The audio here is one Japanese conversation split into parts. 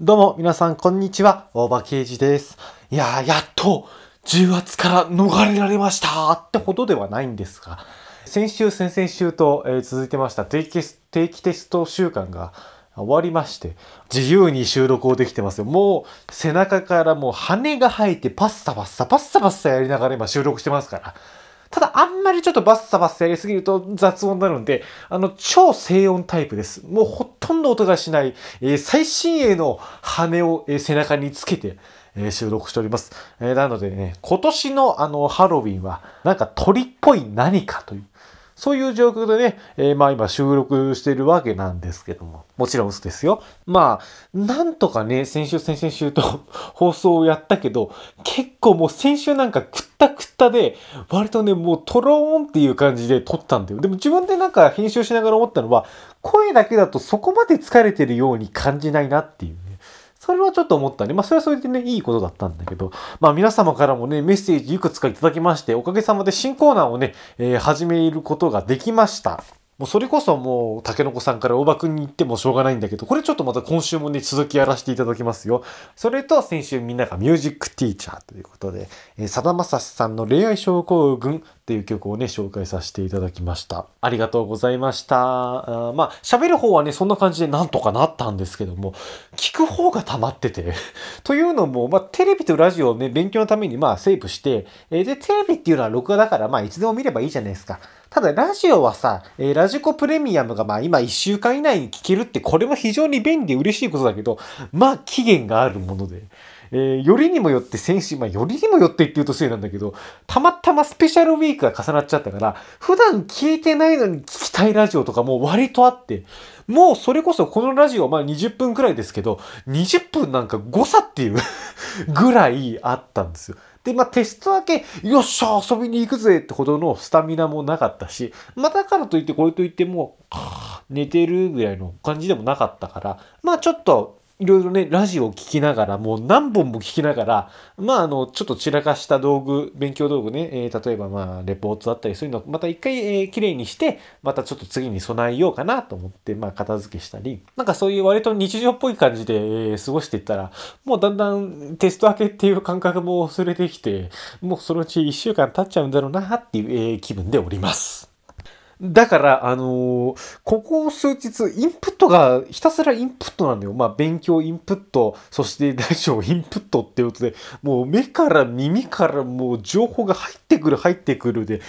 どうも皆さんこんにちは、大場刑事です。いやー、やっと重圧から逃れられましたってほどではないんですが、先週、先々週と、えー続いてました定期テス定期テスト週間が終わりまして、自由に収録をできてますよ。もう背中からもう羽が生えてパッサパッサパッサパッサやりながら今収録してますから。ただあんまりちょっとバッサバッサやりすぎると雑音になるんで、あの、超静音タイプです。もうほとんど音がしない、えー最新鋭の羽を、えー背中につけて、えー収録しております。えなのでね、今年のあの、ハロウィンは、なんか鳥っぽい何かという、そういう状況でね、えーまあ今収録してるわけなんですけども、もちろん嘘ですよ。まあ、なんとかね、先週、先々週と 放送をやったけど、結構もう先週なんかくったくったで、割とね、もうトローンっていう感じで撮ったんだよ。でも自分でなんか編集しながら思ったのは、声だけだとそこまで疲れてるように感じないなっていう。それはちょっと思ったね。まあ、それはそれでね、いいことだったんだけど、まあ、皆様からもね、メッセージいくつかいただきまして、おかげさまで新コーナーをね、えー始めることができました。もうそれこそもう、竹の子さんから大場くんに言ってもしょうがないんだけど、これちょっとまた今週もね、続きやらせていただきますよ。それと、先週みんながミュージックティーチャーということで、さだまさしさんの恋愛症候群っていう曲をね、紹介させていただきました。ありがとうございました。あまあ、喋る方はね、そんな感じでなんとかなったんですけども、聞く方が溜まってて。というのも、まあ、テレビとラジオをね、勉強のためにまあ、セーブして、えーで、テレビっていうのは録画だから、まあ、いつでも見ればいいじゃないですか。ただ、ラジオはさ、えーラジコプレミアムがまあ、今1週間以内に聞けるって、これも非常に便利で嬉しいことだけど、まあ、期限があるもので。えーよりにもよって先週、まあ、よりにもよってって言うとせいなんだけど、たまたまスペシャルウィークが重なっちゃったから、普段聞いてないのに聞きたいラジオとかも割とあって、もうそれこそこのラジオ、まあ20分くらいですけど、20分なんか誤差っていうぐらいあったんですよ。で、まあテスト明け、よっしゃ、遊びに行くぜってほどのスタミナもなかったし、まあだからといってこれといっても、寝てるぐらいの感じでもなかったから、まあちょっと、いろいろね、ラジオを聞きながら、もう何本も聞きながら、まあ、あの、ちょっと散らかした道具、勉強道具ね、えー例えばまあ、レポートだったり、そういうのをまた一回、えー、きれいにして、またちょっと次に備えようかなと思って、まあ、片付けしたり、なんかそういう割と日常っぽい感じで、えー過ごしていったら、もうだんだんテスト明けっていう感覚も薄れてきて、もうそのうち1週間経っちゃうんだろうなっていう、えー気分でおります。だから、あのーここ数日、インプットがひたすらインプットなんだよ。まあ、勉強インプット、そしてラジオインプットっていうことで、もう目から耳からもう情報が入ってくる入ってくるで、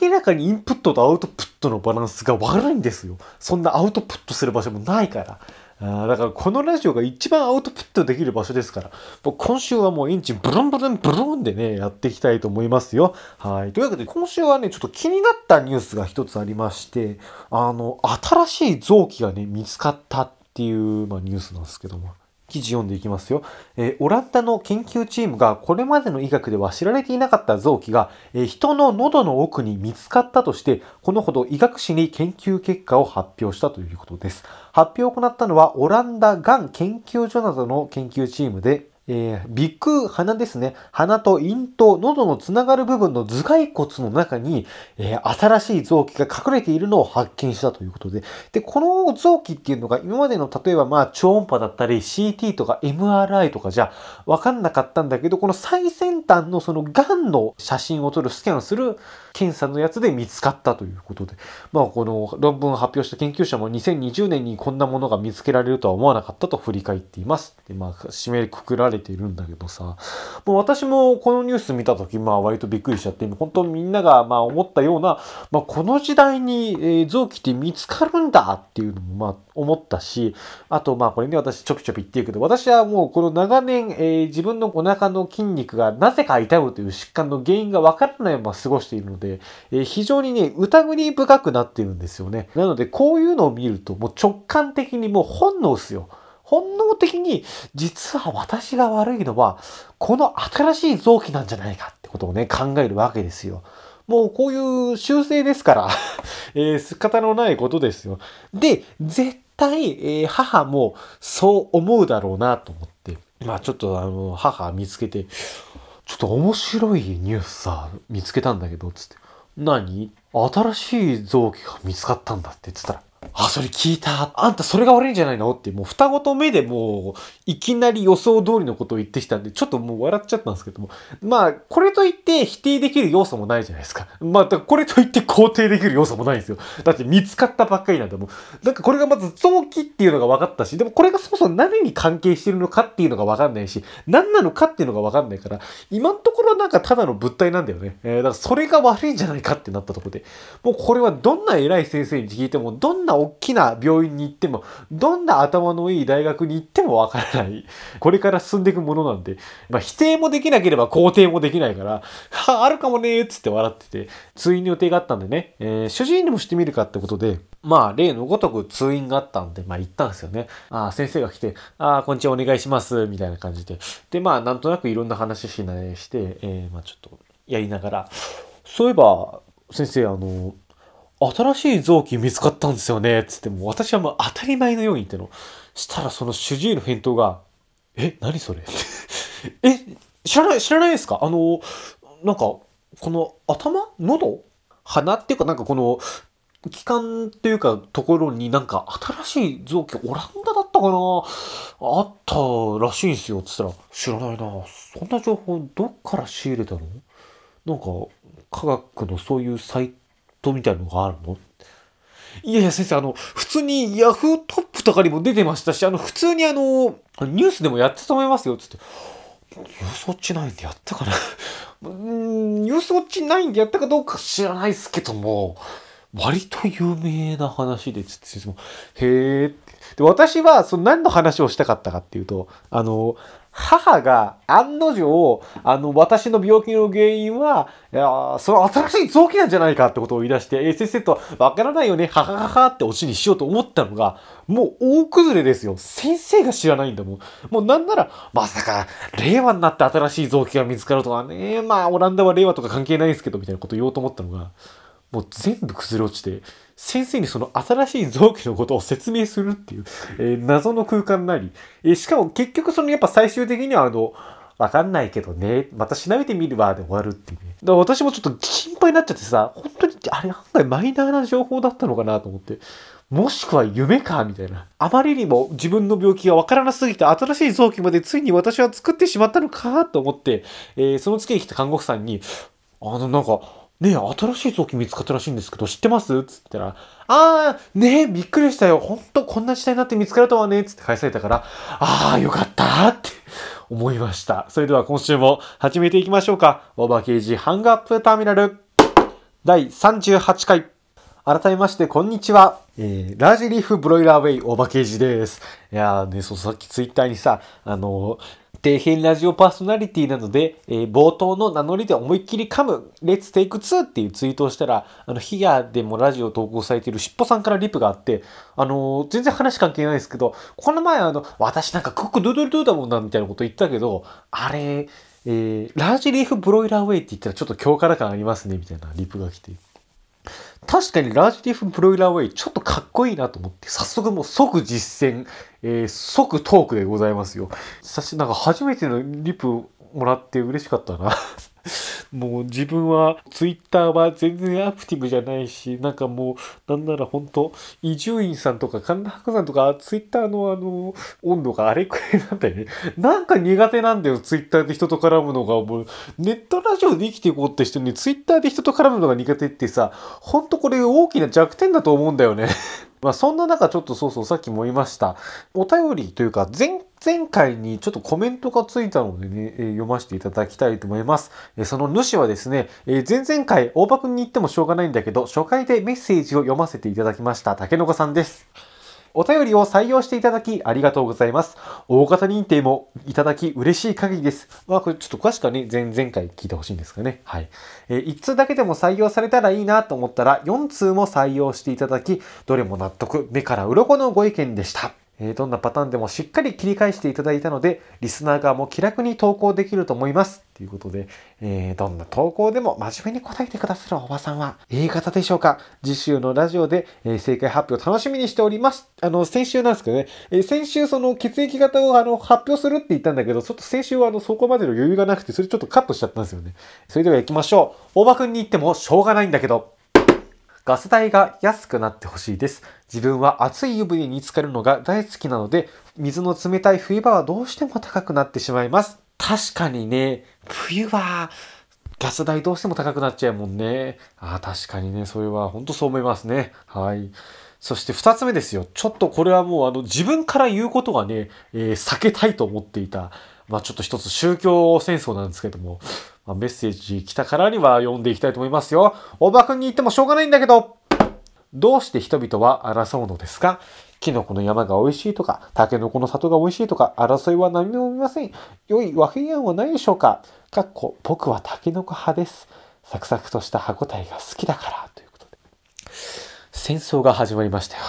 明らかにインプットとアウトプットのバランスが悪いんですよ。そんなアウトプットする場所もないから。あだからこのラジオが一番アウトプットできる場所ですから、もう今週はもうエンジンブルンブルンブルンでね、やっていきたいと思いますよ。はい。というわけで今週はね、ちょっと気になったニュースが一つありまして、あの、新しい臓器がね、見つかったっていう、まあ、ニュースなんですけども。記事読んでいきますよ、えーオランダの研究チームがこれまでの医学では知られていなかった臓器が、えー人の喉の奥に見つかったとしてこのほど医学誌に研究結果を発表したということです。発表を行ったのはオランダがん研究所などの研究チームでえー、鼻腔、鼻ですね。鼻と咽頭、喉のつながる部分の頭蓋骨の中に、えー新しい臓器が隠れているのを発見したということで。で、この臓器っていうのが今までの例えばまあ超音波だったり CT とか MRI とかじゃわかんなかったんだけど、この最先端のその癌の写真を撮る、スキャンする検査のやつで見つかったということで。まあこの論文を発表した研究者も2020年にこんなものが見つけられるとは思わなかったと振り返っています。で、まあ締めくくらているんだけどさ、もう私もこのニュース見たとき、まあ割とびっくりしちゃって、本当みんながまあ思ったような、まあこの時代に、え臓器って見つかるんだっていうのもまあ思ったし、あとまあこれね私ちょぴちょぴ言ってるけど、私はもうこの長年、えー自分のお腹の筋肉がなぜか痛むという疾患の原因がわからないまま過ごしているので、えー非常にね、疑り深くなってるんですよね。なのでこういうのを見るともう直感的にもう本能っすよ。本能的に実は私が悪いのはこの新しい臓器なんじゃないかってことをね考えるわけですよ。もうこういう習性ですから、えー、仕方のないことですよ。で、絶対、えー母もそう思うだろうなと思って、まあちょっとあの、母見つけて、ちょっと面白いニュースさ、見つけたんだけど、つって。何？新しい臓器が見つかったんだって言ってたら、あ、それ聞いた。あんたそれが悪いんじゃないの？って、もう双子と目でもう、いきなり予想通りのことを言ってきたんで、ちょっともう笑っちゃったんですけども。まあ、これといって否定できる要素もないじゃないですか。まあ、これといって肯定できる要素もないんですよ。だって見つかったばっかりなんだもん。なんかこれがまず臓器っていうのが分かったし、でもこれがそもそも何に関係してるのかっていうのが分かんないし、何なのかっていうのが分かんないから、今のところなんかただの物体なんだよね。えー、だからそれが悪いんじゃないかってなったとこで、もうこれはどんな偉い先生に聞いても、どんなな大きな病院に行っても、どんな頭のいい大学に行ってもわからない。これから進んでいくものなんで、まあ、否定もできなければ肯定もできないから、あ、るかもねーっつって笑ってて、通院の予定があったんでね、えー、主治医にもしてみるかってことで、まあ、例のごとく通院があったんで、まあ行ったんですよね。ああ、先生が来て、ああ、こんにちはお願いします、みたいな感じで。で、まあ、なんとなくいろんな話しないして、えー、まあちょっとやりながら、そういえば、先生、あの、新しい臓器見つかったんですよね、つっても私はもう当たり前のように言っての。したらその主治医の返答が、え、何それ？え、知らない、知らないですか？あの、なんか、この頭？喉？鼻？っていうかなんかこの、気管っていうかところになんか新しい臓器オランダだったかな？あったらしいんですよ。つったら、知らないな。そんな情報どっから仕入れたの？なんか科学のそういうサイトみたいのがあるの？いやいや先生あの普通にヤフートップとかにも出てましたしあの普通にあのニュースでもやってたと思いますよつって。ニュースウォッチ9でやったかな。うんニュースウォッチ9でやったかどうか知らないですけども。割と有名な話でつって先生もへえで私はその何の話をしたかったかっていうとあの母が案の定、あの、私の病気の原因は、いやその新しい臓器なんじゃないかってことを言い出して、えー、先生と、わからないよね、ははははってオチにしようと思ったのが、もう大崩れですよ。先生が知らないんだもん。もうなんなら、まさか、令和になって新しい臓器が見つかるとはね、まあ、オランダは令和とか関係ないですけど、みたいなこと言おうと思ったのが、もう全部崩れ落ちて、先生にその新しい臓器のことを説明するっていう、えー、謎の空間なり、えー、しかも結局そのやっぱ最終的にはあの、わかんないけどね、また調べてみるわで終わるっていうね。だから私もちょっと心配になっちゃってさ、本当にあれ案外マイナーな情報だったのかなと思って。もしくは夢かみたいな。あまりにも自分の病気がわからなすぎて新しい臓器までついに私は作ってしまったのかと思って、えー、その月に来た看護婦さんに、あのなんか、ね、新しい臓器見つかったらしいんですけど、知ってます？つったら、あー、ねえ、びっくりしたよ。ほんと、こんな時代になって見つかるとはね。つって返されたから、あー、よかったって思いました。それでは今週も始めていきましょうか。オーバーケージハングアップターミナル第38回。改めまして、こんにちは。えー、ラージリーフブロイラーウェイオーバーケージです。いやーね、そう、さっきツイッターにさ、あのー底辺ラジオパーソナリティなので、えー、冒頭の名乗りで思いっきり噛む、レッツテイク2っていうツイートをしたら、あの、ヒヤでもラジオ投稿されているしっぽさんからリプがあって、あのー、全然話関係ないですけど、この前あの、私なんかクックドゥドゥドゥだもんな、みたいなこと言ったけど、あれ、えー、ラージリーフブロイラーウェイって言ったらちょっと強辛感ありますね、みたいなリプが来て。確かにラージティフブロイラーウェイちょっとかっこいいなと思って早速もう即実践、えー、即トークでございますよ。さしなんか初めてのリプもらって嬉しかったなもう自分はツイッターは全然アクティブじゃないし、なんかもう、なんなら本当伊集院さんとか神田伯山とかツイッターのあの、温度があれくらいなんだよね。なんか苦手なんだよ、ツイッターで人と絡むのが。もう、ネットラジオで生きていこうって人にツイッターで人と絡むのが苦手ってさ、ほんとこれ大きな弱点だと思うんだよね。まあそんな中ちょっとそうそうさっきも言いました。お便りというか前前回にちょっとコメントがついたのでね、えー、読ませていただきたいと思います。えー、その主はですね、えー、前々回大場くんに言ってもしょうがないんだけど、初回でメッセージを読ませていただきました竹の子さんです。お便りを採用していただきありがとうございます。大型認定もいただき嬉しい限りです。まあこれちょっと詳しくはね、前々回聞いてほしいんですかね。はい。えー、1通だけでも採用されたらいいなと思ったら4通も採用していただき、どれも納得、目から鱗のご意見でした。えどんなパターンでもしっかり切り返していただいたので、リスナー側も気楽に投稿できると思います。ということで、えー、どんな投稿でも真面目に答えてくださるおばさんは A 型でしょうか？次週のラジオで、えー、正解発表楽しみにしております。あの、先週なんですけどね、え、先週その血液型をあの発表するって言ったんだけど、ちょっと先週はあのそこまでの余裕がなくて、それちょっとカットしちゃったんですよね。それでは行きましょう。大場くんに言ってもしょうがないんだけど、ガス代が安くなってほしいです。自分は熱い湯船に浸かるのが大好きなので、水の冷たい冬場はどうしても高くなってしまいます。確かにね、冬は、ガス代どうしても高くなっちゃうもんね。ああ、確かにね、それは本当そう思いますね。はい。そして二つ目ですよ。ちょっとこれはもうあの自分から言うことがね、えー、避けたいと思っていた。まあちょっと一つ宗教戦争なんですけども、まあ、メッセージ来たからには読んでいきたいと思いますよ。大場君に言ってもしょうがないんだけど、どうして人々は争うのですか？キノコの山が美味しいとか、タケノコの里が美味しいとか、争いは何も見ません。良い和平案はないでしょうか？かっこ、僕はタケノコ派です。サクサクとした歯ごたえが好きだから、ということで。戦争が始まりましたよ。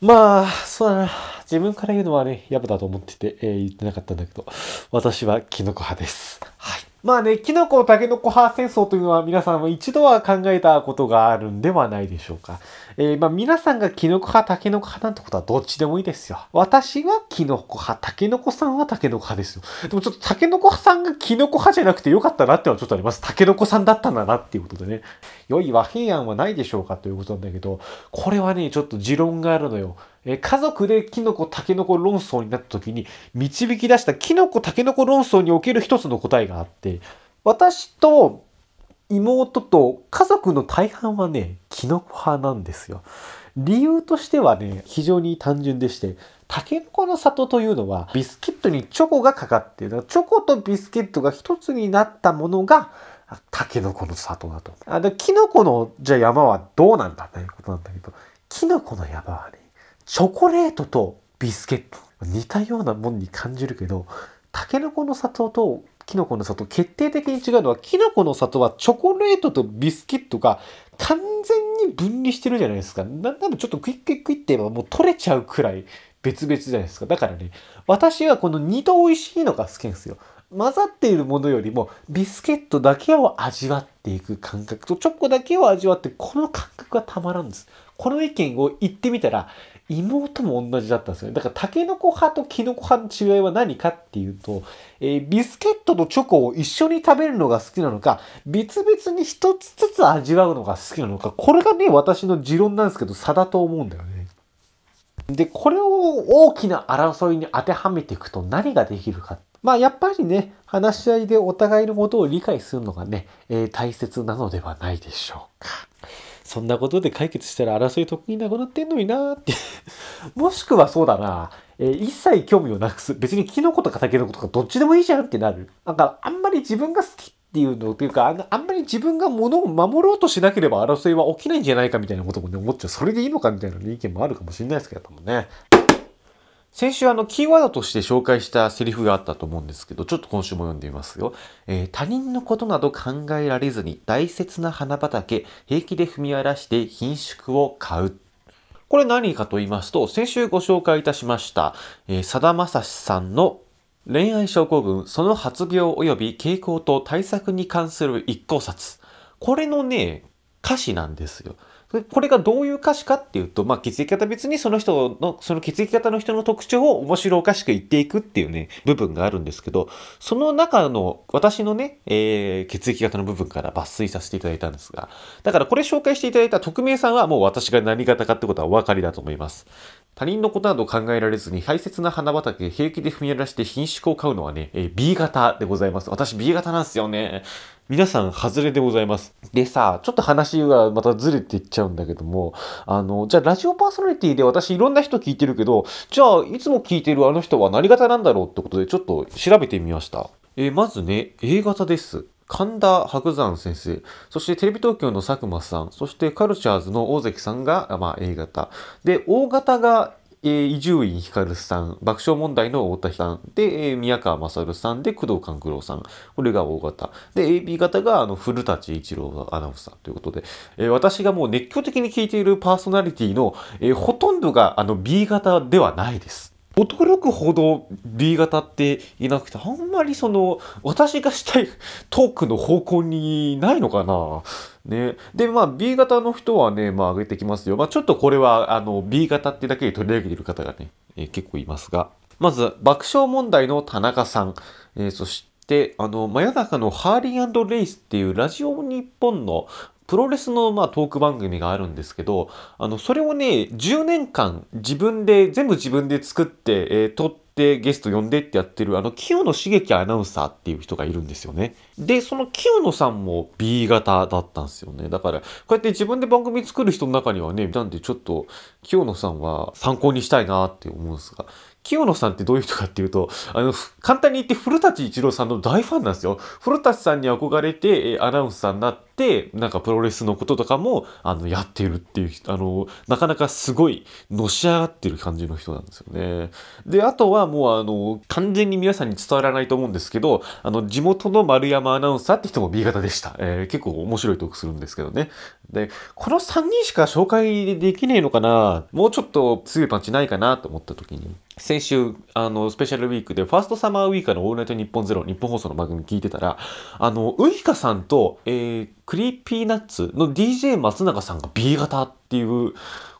まあ、そうだな。自分から言うのはね、やぶだと思ってて、えー、言ってなかったんだけど、私はキノコ派です。はい。まあね、キノコタケノコ派戦争というのは皆さんも一度は考えたことがあるんではないでしょうか。えー、まあ皆さんがキノコ派、タケノコ派なんてことはどっちでもいいですよ。私はキノコ派、タケノコさんはタケノコ派ですよ。でもちょっとタケノコさんがキノコ派じゃなくてよかったなってのはちょっとあります。タケノコさんだったんだなっていうことでね。良い和平案はないでしょうかということなんだけど、これはね、ちょっと持論があるのよ。え家族でキノコ、タケノコ論争になった時に導き出したキノコ、タケノコ論争における一つの答えがあって、私と妹と家族の大半はね、キノコ派なんですよ。理由としてはね、非常に単純でして、タケノコの里というのはビスケットにチョコがかかっている。チョコとビスケットが一つになったものがタケノコの里だと。あでキノコのじゃ山はどうなんだということなんだけど、キノコの山はね、チョコレートとビスケット。似たようなもんに感じるけど、タケノコの里とキノコの里決定的に違うのはキノコの里はチョコレートとビスケットが完全に分離してるじゃないですか。なんならちょっとクイックイックイって言えばもう取れちゃうくらい別々じゃないですか。だからね、私はこの二度美味しいのが好きなんですよ。混ざっているものよりもビスケットだけを味わっていく感覚とチョコだけを味わってこの感覚がたまらんです。この意見を言ってみたら妹も同じだったんですよね。だからタケノコ派とキノコ派の違いは何かっていうと、えー、ビスケットとチョコを一緒に食べるのが好きなのか、別々に一つずつ味わうのが好きなのか、これがね、私の持論なんですけど、差だと思うんだよね。で、これを大きな争いに当てはめていくと何ができるか。まあ、やっぱりね、話し合いでお互いのことを理解するのがね、えー、大切なのではないでしょうか。そんなことで解決したら争い得意なくなってんのになーって もしくはそうだな、えー、一切興味をなくす。別にキノコとかタケノコとかどっちでもいいじゃんってなる。なんかあんまり自分が好きっていうのっていうかあ、あんまり自分が物を守ろうとしなければ争いは起きないんじゃないかみたいなこともね、思っちゃう。それでいいのかみたいな、意見もあるかもしれないですけどもね。先週あのキーワードとして紹介したセリフがあったと思うんですけど、ちょっと今週も読んでみますよ。えー、他人のことなど考えられずに大切な花畑、平気で踏み荒らして品種を買う。これ何かと言いますと、先週ご紹介いたしました、え、さだまさしさんの恋愛症候群、その発病及び傾向と対策に関する一考察。これのね、歌詞なんですよ。これがどういう歌詞かっていうと、まあ、血液型別にその人の、その血液型の人の特徴を面白おかしく言っていくっていうね、部分があるんですけど、その中の私のね、えー、血液型の部分から抜粋させていただいたんですが、だからこれ紹介していただいた匿名さんはもう私が何型かってことはお分かりだと思います。他人のことなど考えられずに大切な花畑平気で踏み荒らして品種を買うのはね、えー、B 型でございます。私 B 型なんですよね。皆さん、外れでございます。でさ、ちょっと話がまたずれていっちゃうんだけども、あの、じゃあラジオパーソナリティで私いろんな人聞いてるけど、じゃあいつも聞いてるあの人は何型なんだろうってことでちょっと調べてみました。えー、まずね、A 型です。神田伯山先生、そしてテレビ東京の佐久間さん、そしてカルチャーズの大関さんが、まあ、A 型。で、O 型が伊集院光さん、爆笑問題の太田さん、で、宮川勝さんで、工藤官九郎さん。これが大型。で、AB 型が、あの、古舘一郎アナウンサーということで、え、私がもう熱狂的に聞いているパーソナリティの、え、ほとんどが、あの、B 型ではないです。驚くほど B 型っていなくて、あんまりその、私がしたいトークの方向にないのかな？ね。で、まあ B 型の人はね、まあ上げてきますよ。まあちょっとこれは、あの、B 型ってだけで取り上げている方がね、えー、結構いますが。まず、爆笑問題の田中さん、えー、そして、あの、真夜中のハーリーレイスっていうラジオ日本のプロレスのまあトーク番組があるんですけど、あの、それをね、10年間自分で、全部自分で作って、えー、撮ってゲスト呼んでってやってる、あの、清野茂樹アナウンサーっていう人がいるんですよね。で、その清野さんも B 型だったんですよね。だから、こうやって自分で番組作る人の中にはね、なんでちょっと、清野さんは参考にしたいなって思うんですが、清野さんってどういう人かっていうと、あの、簡単に言って古舘一郎さんの大ファンなんですよ。古舘さんに憧れて、アナウンサーになって、なんかプロレスのこととかも、あの、やってるっていう、あの、なかなかすごい、のし上がってる感じの人なんですよね。で、あとはもう、あの、完全に皆さんに伝わらないと思うんですけど、あの、地元の丸山アナウンサーって人も B 型でした。えー、結構面白いトークするんですけどね。で、この3人しか紹介できねえのかな？もうちょっと強いパンチないかなと思った時に、先週、あの、スペシャルウィークで、ファーストサマーウィーカーのオールナイトニッポンゼロ、ニッポン放送の番組聞いてたら、あの、ウイカさんと、えー、クリーピーナッツの DJ 松永さんが B 型っていう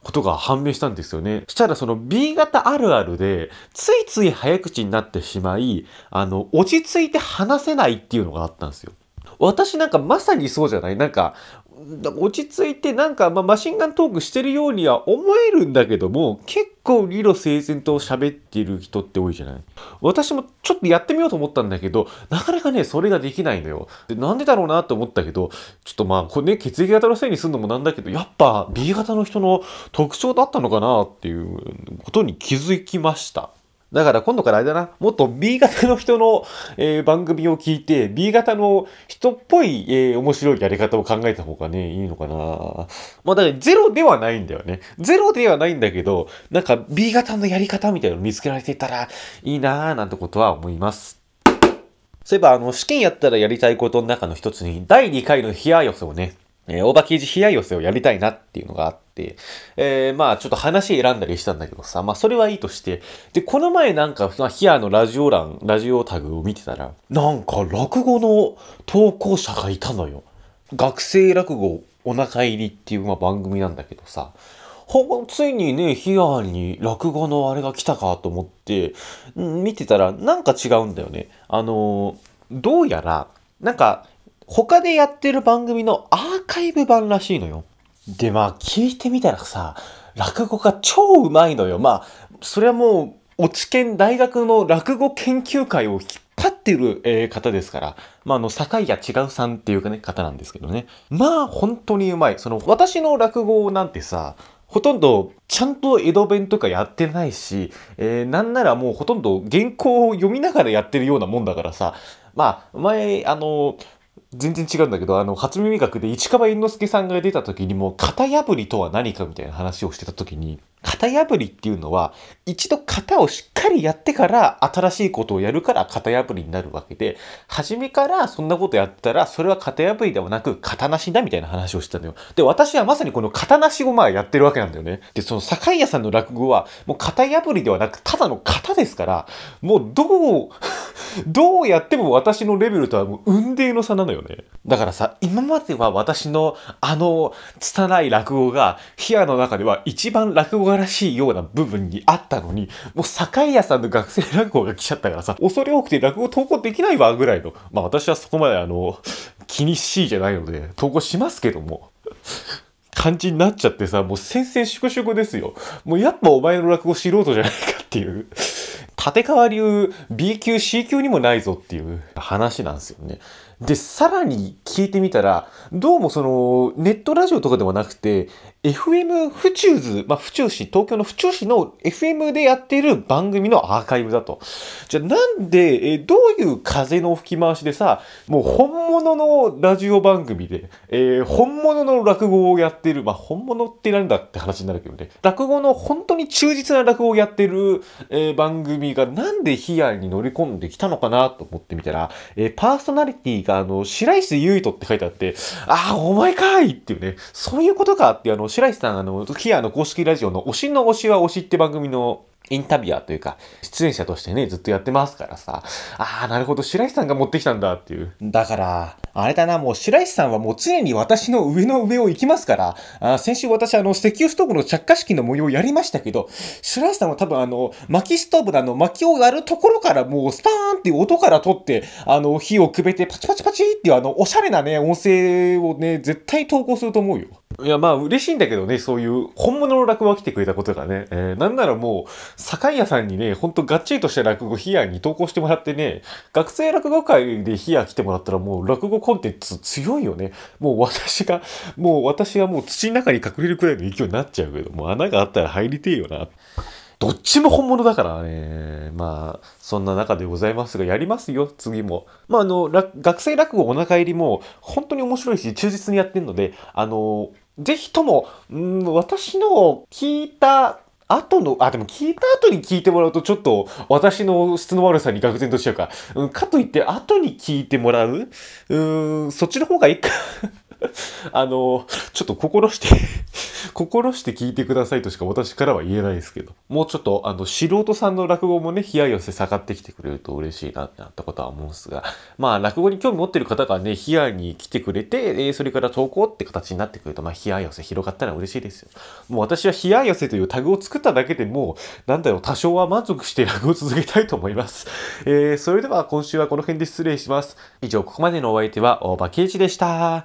ことが判明したんですよね。したらその B 型あるあるで、ついつい早口になってしまい、あの、落ち着いて話せないっていうのがあったんですよ。私なんかまさにそうじゃない？なんか、落ち着いてなんか、ま、マシンガントークしてるようには思えるんだけども結構理路整然と喋ってる人って多いじゃない？私もちょっとやってみようと思ったんだけどなかなかねそれができないのよ。でなんでだろうなって思ったけどちょっとまあこれね血液型のせいにするのもなんだけどやっぱ B 型の人の特徴だったのかなっていうことに気づきました。だから今度からあれだな、もっと B 型の人の、えー、番組を聞いて、B 型の人っぽい、えー、面白いやり方を考えた方がね、いいのかな。まあだからゼロではないんだよね。ゼロではないんだけど、なんか B 型のやり方みたいなの見つけられてたらいいなーなんてことは思います。そういえば、あの、試験やったらやりたいことの中の一つに、第2回の冷や寄せをね、えー、大場刑事冷や寄せをやりたいなっていうのがあって、えー、まあちょっと話選んだりしたんだけどさ、まあそれはいいとして、で、この前なんか、まあ、冷やのラジオ欄、ラジオタグを見てたら、なんか落語の投稿者がいたのよ。学生落語お腹入りっていう、まあ、番組なんだけどさ、ほついにね、ヒアに落語のあれが来たかと思って、見てたらなんか違うんだよね。あの、どうやら、なんか、他でやってる番組のアーカイブ版らしいのよ。で、まあ、聞いてみたらさ、落語が超うまいのよ。まあ、それはもう、落ち研大学の落語研究会を引っ張ってる、えー、方ですから。まあ、あの、坂井谷違うさんっていうかね、方なんですけどね。まあ、本当にうまい。その、私の落語なんてさ、ほとんどちゃんと江戸弁とかやってないし、えー、なんならもうほとんど原稿を読みながらやってるようなもんだからさ、まあ、前、あの、全然違うんだけど、あの、初耳学で市川猿之助さんが出た時にも、型破りとは何かみたいな話をしてた時に、型破りっていうのは、一度型をしっかりやってから新しいことをやるから型破りになるわけで、初めからそんなことやったら、それは型破りではなく型なしだみたいな話をしてたのよ。で、私はまさにこの型なしをまあやってるわけなんだよね。で、その坂井屋さんの落語は、もう型破りではなく、ただの型ですから、もうどう どうやっても私のレベルとはもう運命の差なのよね。だからさ、今までは私のあの拙い落語が、ヒアの中では一番落語が晴らしいような部分にあったのに、もう酒屋さんの学生落語が来ちゃったからさ、恐れ多くて落語投稿できないわぐらいの。まあ私はそこまであの、気にしいじゃないので、投稿しますけども。感じになっちゃってさ、もう先々粛々ですよ。もうやっぱお前の落語素人じゃないかっていう。立川流 B 級 C 級にもないぞっていう話なんですよね。で、さらに聞いてみたら、どうもその、ネットラジオとかではなくて、FM 府中図、まあ、府中市、東京の府中市の FM でやっている番組のアーカイブだと。じゃあなんで、えどういう風の吹き回しでさ、もう本物のラジオ番組で、えー、本物の落語をやってる、まあ、本物ってなんだって話になるけどね、落語の本当に忠実な落語をやってる、えー、番組がなんでヒアに乗り込んできたのかなと思ってみたら、えー、パーソナリティが、あの、白石優斗って書いてあって、ああ、お前かいっていうね、そういうことかって、あの、白石さん、あの、キアの公式ラジオの推しの推しは推しって番組のインタビュアーというか、出演者としてね、ずっとやってますからさ、ああ、なるほど、白石さんが持ってきたんだっていう。だから、あれだな、もう白石さんはもう常に私の上の上を行きますから、あ先週私あの、石油ストーブの着火式の模様をやりましたけど、白石さんは多分あの、薪ストーブのあの、薪をやるところからもうスパーンっていう音から取って、あの、火をくべてパチパチパチっていうあの、おしゃれなね、音声をね、絶対投稿すると思うよ。いや、まあ、嬉しいんだけどね、そういう本物の落語が来てくれたことがね。えー、なんならもう、坂井屋さんにね、ほんとがっちりとした落語、ヒアに投稿してもらってね、学生落語会でヒア来てもらったらもう落語コンテンツ強いよね。もう私が、もう私がもう土の中に隠れるくらいの勢いになっちゃうけど、もう穴があったら入りてえよな。どっちも本物だからね。まあ、そんな中でございますが、やりますよ、次も。まあ、あの、学生落語お腹入りも、本当に面白いし、忠実にやってるので、あの、ぜひとも、ん私の聞いた後の、あ、でも聞いた後に聞いてもらうとちょっと私の質の悪さに愕然としちゃうか。うん、かといって後に聞いてもらう？うん、そっちの方がいいか あの、ちょっと心して 心して聞いてくださいとしか私からは言えないですけど、もうちょっと、あの、素人さんの落語もね、冷や寄せ下がってきてくれると嬉しいなってなったことは思うんですが、まあ、落語に興味持ってる方がね、冷やに来てくれて、え、それから投稿って形になってくると、まあ、冷や寄せ広がったら嬉しいですよ。もう私は冷や寄せというタグを作っただけでもう、なんだろう、多少は満足して落語を続けたいと思います。えー、それでは今週はこの辺で失礼します。以上、ここまでのお相手は大場圭一でした。